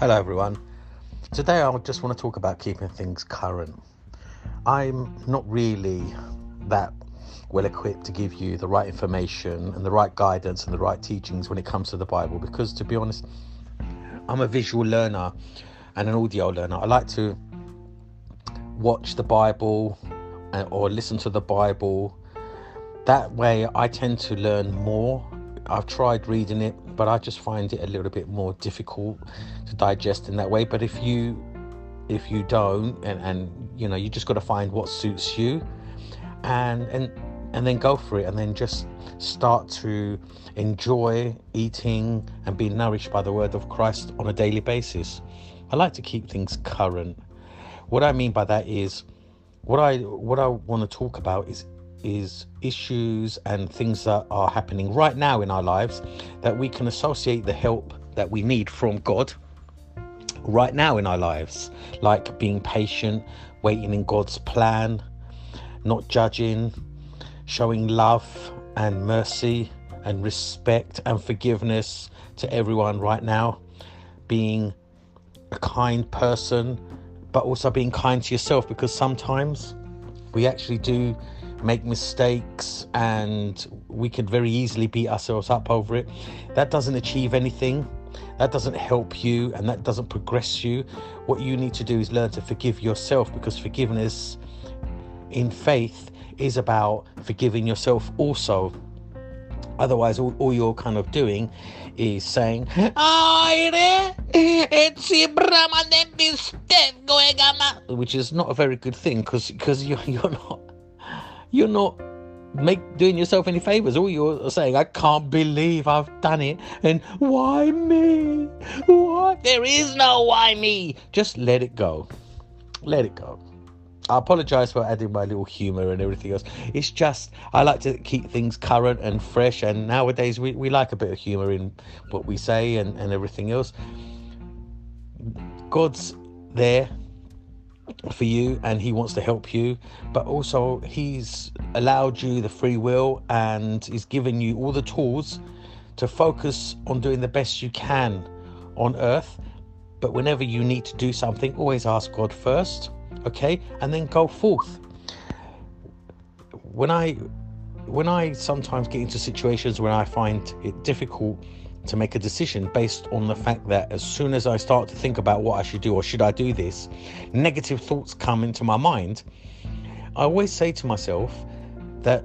Hello, everyone. Today, I just want to talk about keeping things current. I'm not really that well equipped to give you the right information and the right guidance and the right teachings when it comes to the Bible because, to be honest, I'm a visual learner and an audio learner. I like to watch the Bible uh, or listen to the Bible. That way, I tend to learn more. I've tried reading it, but I just find it a little bit more difficult to digest in that way. But if you if you don't, and, and you know, you just got to find what suits you, and and and then go for it, and then just start to enjoy eating and being nourished by the word of Christ on a daily basis. I like to keep things current. What I mean by that is what I what I want to talk about is is issues and things that are happening right now in our lives that we can associate the help that we need from God right now in our lives, like being patient, waiting in God's plan, not judging, showing love and mercy and respect and forgiveness to everyone right now, being a kind person, but also being kind to yourself because sometimes we actually do make mistakes and we could very easily beat ourselves up over it. That doesn't achieve anything. That doesn't help you and that doesn't progress you. What you need to do is learn to forgive yourself because forgiveness in faith is about forgiving yourself also. Otherwise, all, all you're kind of doing is saying, which is not a very good thing because you're, you're not you're not make doing yourself any favors. All you're saying, I can't believe I've done it, and why me? Why? There is no why me. Just let it go. Let it go. I apologize for adding my little humor and everything else. It's just I like to keep things current and fresh, and nowadays we, we like a bit of humor in what we say and, and everything else. God's there for you and he wants to help you. But also he's allowed you the free will and he's given you all the tools to focus on doing the best you can on earth. But whenever you need to do something always ask god first okay? And then go forth. When i when i sometimes get into situations where i find it difficult to make a decision based on the fact that as soon as I start to think about what I should do or should I do this, negative thoughts come into my mind. I always say to myself that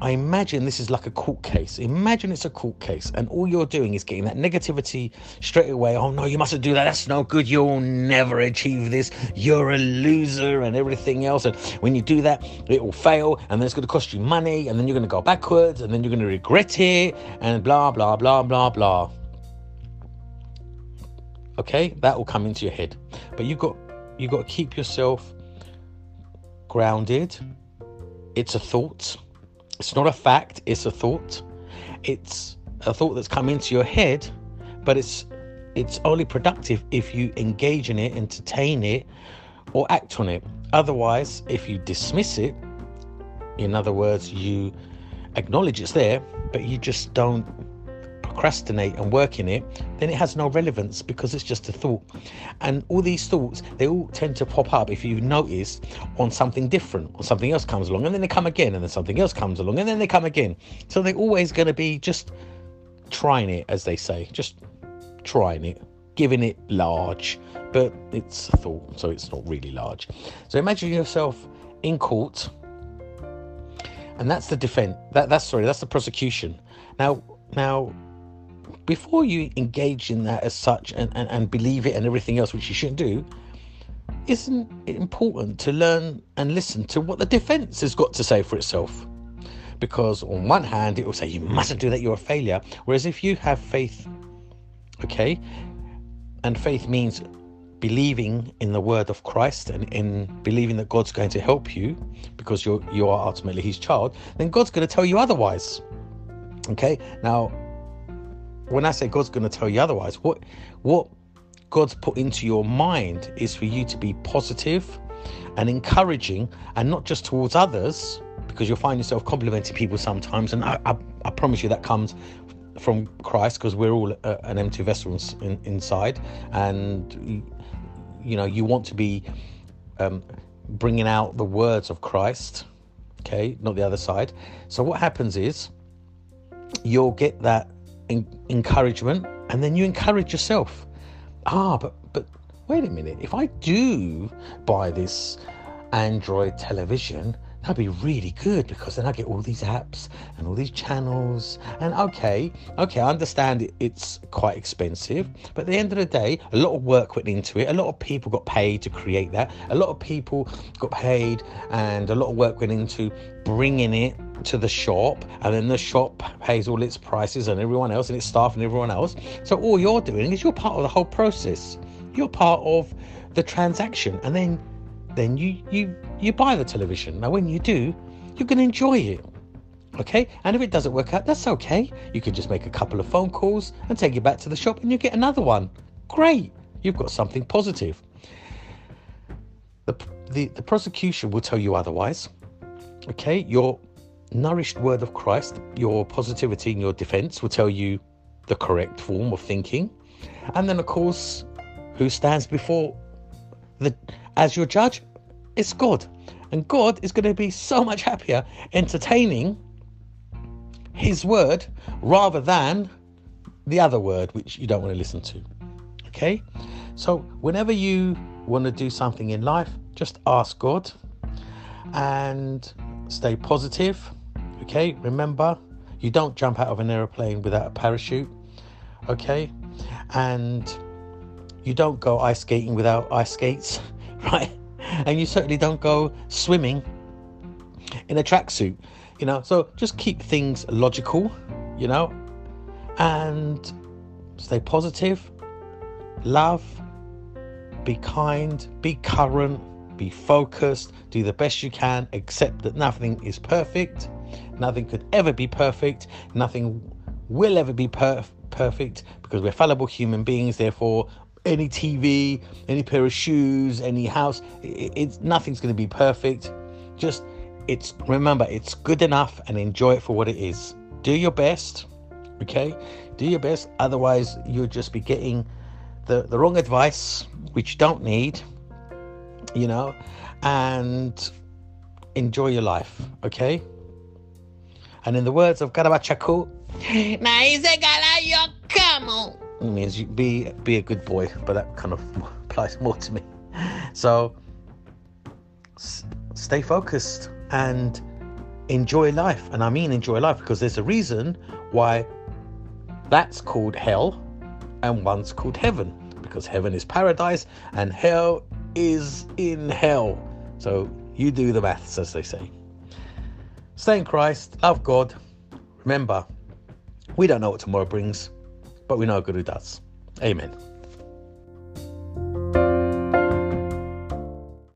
I imagine this is like a court case. Imagine it's a court case, and all you're doing is getting that negativity straight away. Oh no, you mustn't do that. That's no good. You'll never achieve this. You're a loser, and everything else. And when you do that, it will fail, and then it's going to cost you money, and then you're going to go backwards, and then you're going to regret it, and blah blah blah blah blah. Okay, that will come into your head, but you've got you've got to keep yourself grounded. It's a thought it's not a fact, it's a thought. It's a thought that's come into your head, but it's it's only productive if you engage in it, entertain it, or act on it. Otherwise, if you dismiss it, in other words, you acknowledge it's there, but you just don't procrastinate and work in it, then it has no relevance because it's just a thought. And all these thoughts, they all tend to pop up if you've noticed on something different, or something else comes along, and then they come again, and then something else comes along, and then they come again. So they're always going to be just trying it, as they say, just trying it, giving it large, but it's a thought, so it's not really large. So imagine yourself in court and that's the defense that that's sorry that's the prosecution now now before you engage in that as such and, and, and believe it and everything else, which you shouldn't do, isn't it important to learn and listen to what the defense has got to say for itself? Because on one hand, it will say, you mustn't do that, you're a failure. Whereas if you have faith, okay, and faith means believing in the word of Christ and in believing that God's going to help you because you're you are ultimately his child, then God's going to tell you otherwise. Okay, now when I say God's going to tell you otherwise, what what God's put into your mind is for you to be positive and encouraging, and not just towards others, because you'll find yourself complimenting people sometimes, and I, I, I promise you that comes from Christ because we're all a, an empty vessel in, inside, and you know you want to be um, bringing out the words of Christ, okay, not the other side. So what happens is you'll get that encouragement, and then you encourage yourself. Ah, but but wait a minute. If I do buy this Android television, that'd be really good because then I get all these apps and all these channels. And okay, okay, I understand it's quite expensive, but at the end of the day, a lot of work went into it. A lot of people got paid to create that. A lot of people got paid, and a lot of work went into bringing it to the shop and then the shop pays all its prices and everyone else and its staff and everyone else so all you're doing is you're part of the whole process you're part of the transaction and then then you you you buy the television. Now, when you do, you can enjoy it. Okay, and if it doesn't work out, that's okay. You can just make a couple of phone calls and take it back to the shop, and you get another one. Great, you've got something positive. The, the, the prosecution will tell you otherwise. Okay, your nourished word of Christ, your positivity in your defense will tell you the correct form of thinking. And then, of course, who stands before the as your judge? It's God. And God is going to be so much happier entertaining His word rather than the other word, which you don't want to listen to. Okay? So, whenever you want to do something in life, just ask God and stay positive. Okay? Remember, you don't jump out of an aeroplane without a parachute. Okay? And you don't go ice skating without ice skates, right? and you certainly don't go swimming in a tracksuit, you know. So just keep things logical, you know, and stay positive, love, be kind, be current, be focused, do the best you can, accept that nothing is perfect, nothing could ever be perfect, nothing will ever be per- perfect because we're fallible human beings, therefore, any TV, any pair of shoes, any house. It, it's nothing's going to be perfect. Just it's remember it's good enough and enjoy it for what it is. Do your best, okay? Do your best. Otherwise, you'll just be getting the the wrong advice, which you don't need. You know, and enjoy your life, okay? And in the words of Karabachaku, means mm, you be be a good boy, but that kind of applies more to me. So s- stay focused and enjoy life, and I mean enjoy life because there's a reason why that's called hell and one's called heaven because heaven is paradise and hell is in hell. So you do the maths, as they say. Stay in Christ, love God. Remember, we don't know what tomorrow brings but we know God who does. Amen.